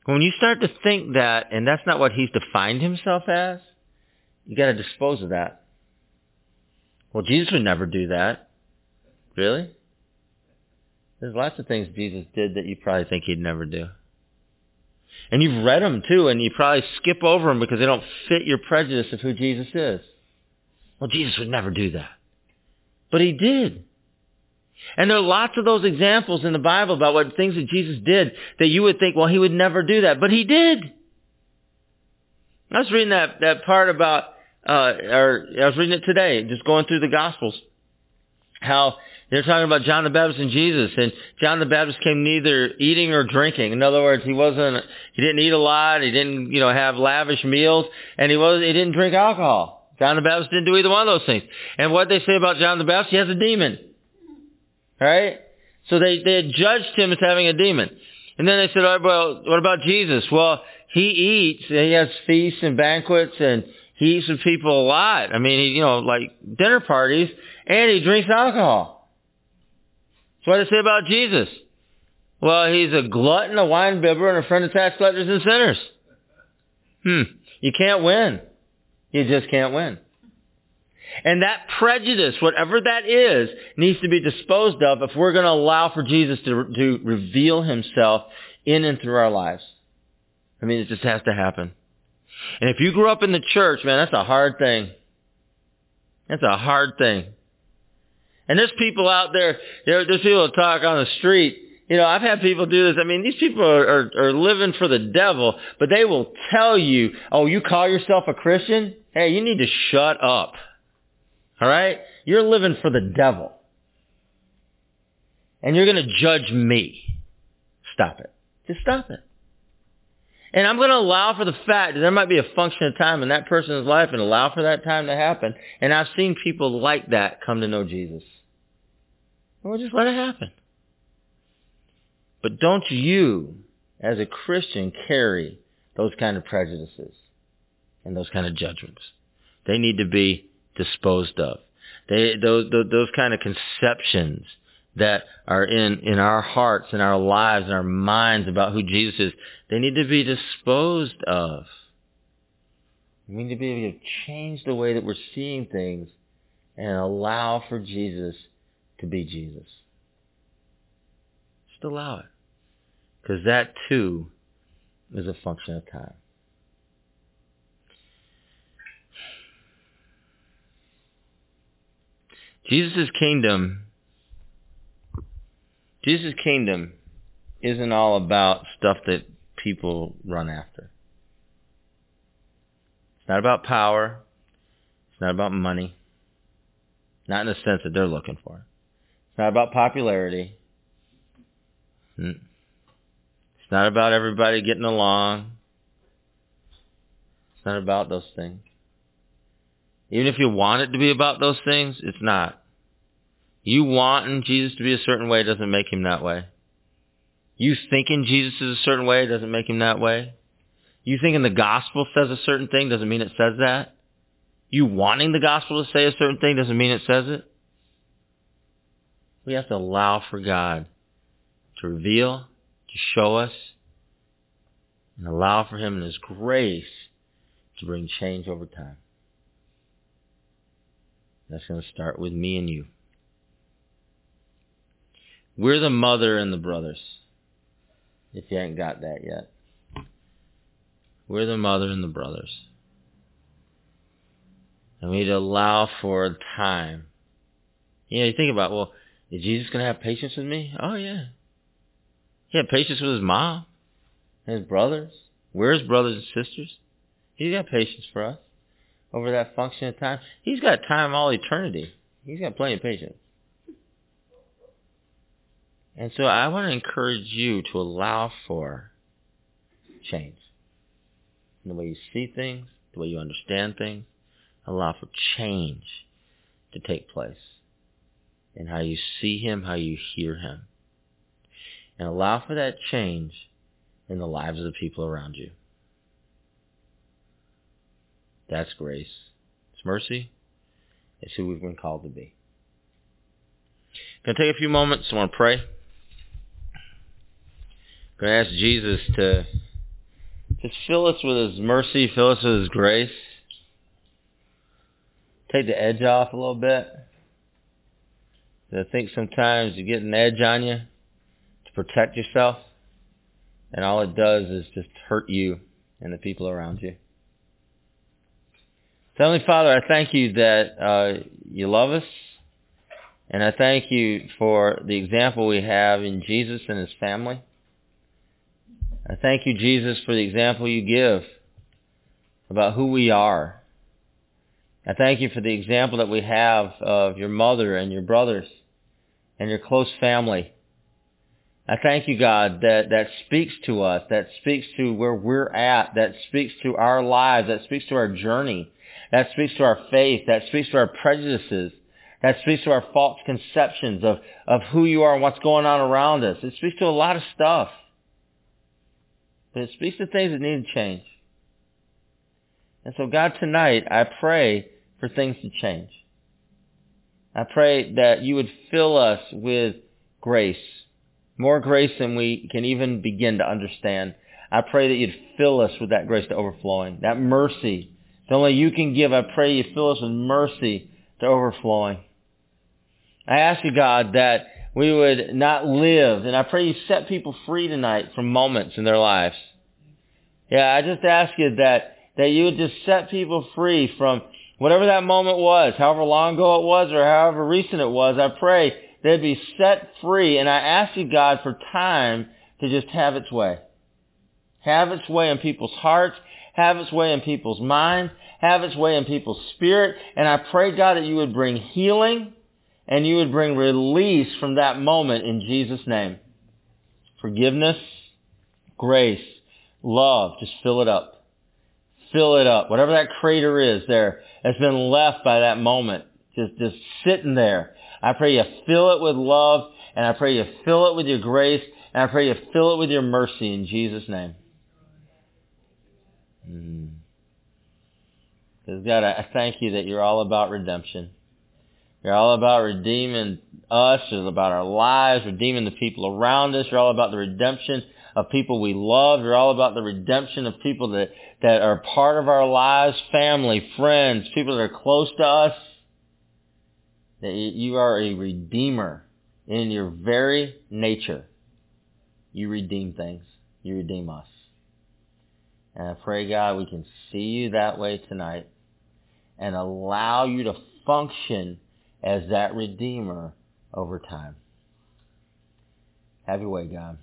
S1: When you start to think that, and that's not what he's defined himself as, you got to dispose of that. Well, Jesus would never do that. Really? There's lots of things Jesus did that you probably think he'd never do. And you've read them too, and you probably skip over them because they don't fit your prejudice of who Jesus is. Well, Jesus would never do that. But he did. And there are lots of those examples in the Bible about what things that Jesus did that you would think, well, he would never do that. But he did. I was reading that, that part about, uh, or I was reading it today, just going through the Gospels. How they're talking about John the Baptist and Jesus, and John the Baptist came neither eating or drinking. In other words, he wasn't, he didn't eat a lot, he didn't, you know, have lavish meals, and he was, he didn't drink alcohol. John the Baptist didn't do either one of those things. And what they say about John the Baptist, he has a demon. Right? So they, they had judged him as having a demon. And then they said, oh, well, what about Jesus? Well, he eats, and he has feasts and banquets, and he eats with people a lot. I mean, he, you know, like dinner parties, and he drinks alcohol. What do they say about Jesus? Well, he's a glutton, a wine bibber, and a friend of tax collectors and sinners. Hmm. You can't win. You just can't win. And that prejudice, whatever that is, needs to be disposed of if we're going to allow for Jesus to, to reveal himself in and through our lives. I mean, it just has to happen. And if you grew up in the church, man, that's a hard thing. That's a hard thing. And there's people out there, there there's people that talk on the street. You know, I've had people do this. I mean, these people are, are, are living for the devil, but they will tell you, oh, you call yourself a Christian? Hey, you need to shut up. All right? You're living for the devil. And you're going to judge me. Stop it. Just stop it. And I'm going to allow for the fact that there might be a function of time in that person's life and allow for that time to happen. And I've seen people like that come to know Jesus. Well, just let it happen. But don't you, as a Christian, carry those kind of prejudices and those kind of judgments. They need to be disposed of. They, those, those, those kind of conceptions that are in, in our hearts and our lives and our minds about who Jesus is, they need to be disposed of. We need to be able to change the way that we're seeing things and allow for Jesus to be Jesus. Just allow it. Because that too is a function of time. Jesus' kingdom, Jesus' kingdom isn't all about stuff that people run after. It's not about power. It's not about money. Not in the sense that they're looking for. It's not about popularity. Hmm. It's not about everybody getting along. It's not about those things. Even if you want it to be about those things, it's not. You wanting Jesus to be a certain way doesn't make him that way. You thinking Jesus is a certain way doesn't make him that way. You thinking the gospel says a certain thing doesn't mean it says that. You wanting the gospel to say a certain thing doesn't mean it says it. We have to allow for God to reveal, to show us, and allow for him in his grace to bring change over time. That's going to start with me and you. We're the mother and the brothers. If you ain't got that yet. We're the mother and the brothers. And we need to allow for time. You know, you think about, well, is Jesus going to have patience with me? Oh, yeah. He had patience with his mom and his brothers. We're his brothers and sisters. He's got patience for us over that function of time. He's got time all eternity. He's got plenty of patience. And so I want to encourage you to allow for change. In the way you see things, the way you understand things, allow for change to take place in how you see him, how you hear him. And allow for that change in the lives of the people around you. That's grace. It's mercy. It's who we've been called to be. Gonna take a few moments. I want to pray. Gonna ask Jesus to just fill us with His mercy, fill us with His grace. Take the edge off a little bit. I think sometimes you get an edge on you to protect yourself, and all it does is just hurt you and the people around you. Heavenly Father, I thank you that uh, you love us, and I thank you for the example we have in Jesus and his family. I thank you, Jesus, for the example you give about who we are. I thank you for the example that we have of your mother and your brothers and your close family. I thank you, God, that, that speaks to us, that speaks to where we're at, that speaks to our lives, that speaks to our journey. That speaks to our faith. That speaks to our prejudices. That speaks to our false conceptions of, of who you are and what's going on around us. It speaks to a lot of stuff. But it speaks to things that need to change. And so God, tonight, I pray for things to change. I pray that you would fill us with grace. More grace than we can even begin to understand. I pray that you'd fill us with that grace to overflowing, that mercy that only you can give. I pray you fill us with mercy to overflowing. I ask you, God, that we would not live, and I pray you set people free tonight from moments in their lives. Yeah, I just ask you that, that you would just set people free from whatever that moment was, however long ago it was or however recent it was. I pray they'd be set free, and I ask you, God, for time to just have its way. Have its way in people's hearts have its way in people's minds, have its way in people's spirit. And I pray, God, that you would bring healing and you would bring release from that moment in Jesus' name. Forgiveness, grace, love, just fill it up. Fill it up. Whatever that crater is there that's been left by that moment, just, just sitting there. I pray you fill it with love and I pray you fill it with your grace and I pray you fill it with your mercy in Jesus' name. Mm. God, I thank you that you're all about redemption. You're all about redeeming us. You're about our lives, redeeming the people around us. You're all about the redemption of people we love. You're all about the redemption of people that, that are part of our lives, family, friends, people that are close to us. That you are a redeemer in your very nature. You redeem things. You redeem us. And I pray, God, we can see you that way tonight and allow you to function as that Redeemer over time. Have your way, God.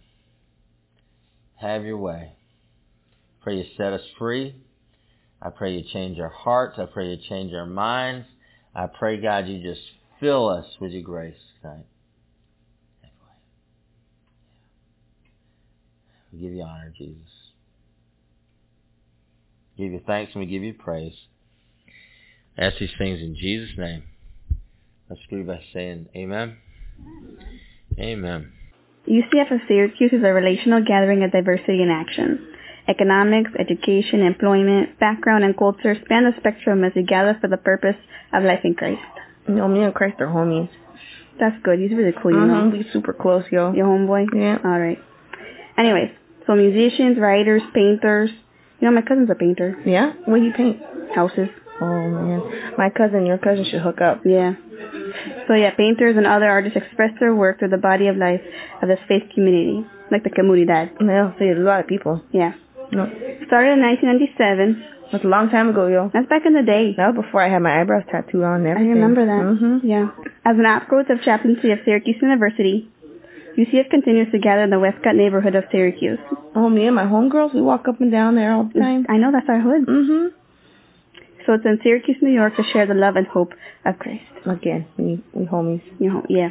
S1: Have your way. Pray you set us free. I pray you change our hearts. I pray you change our minds. I pray, God, you just fill us with your grace tonight. We give you honor, Jesus give you thanks and we give you praise. ask these things in Jesus' name. Let's agree by saying amen. Amen.
S2: UCF of Syracuse is a relational gathering of diversity in action. Economics, education, employment, background, and culture span the spectrum as we gather for the purpose of life in Christ.
S3: You know, me and Christ are homies.
S2: That's good. He's really cool, you
S3: mm-hmm.
S2: know.
S3: We super close, yo.
S2: Your homeboy?
S3: Yeah.
S2: All right. Anyways, so musicians, writers, painters, you know, my cousin's a painter.
S3: Yeah? What do you paint?
S2: Houses.
S3: Oh, man. My cousin, your cousin should hook up.
S2: Yeah. So yeah, painters and other artists express their work through the body of life of the faith community, like the comunidad.
S3: Yeah, so a lot of people.
S2: Yeah.
S3: No.
S2: Started in 1997.
S3: That's a long time ago, yo.
S2: That's back in the day.
S3: That was before I had my eyebrows tattooed on and
S2: I remember that.
S3: Mm-hmm.
S2: Yeah. As an outgrowth of chaplaincy of Syracuse University, UCF continues to gather in the Westcott neighborhood of Syracuse.
S3: Oh, me and my homegirls, we walk up and down there all the time.
S2: I know that's our hood.
S3: Mm-hmm.
S2: So it's in Syracuse, New York to share the love and hope of Christ.
S3: Again, we we homies.
S2: You know, yeah.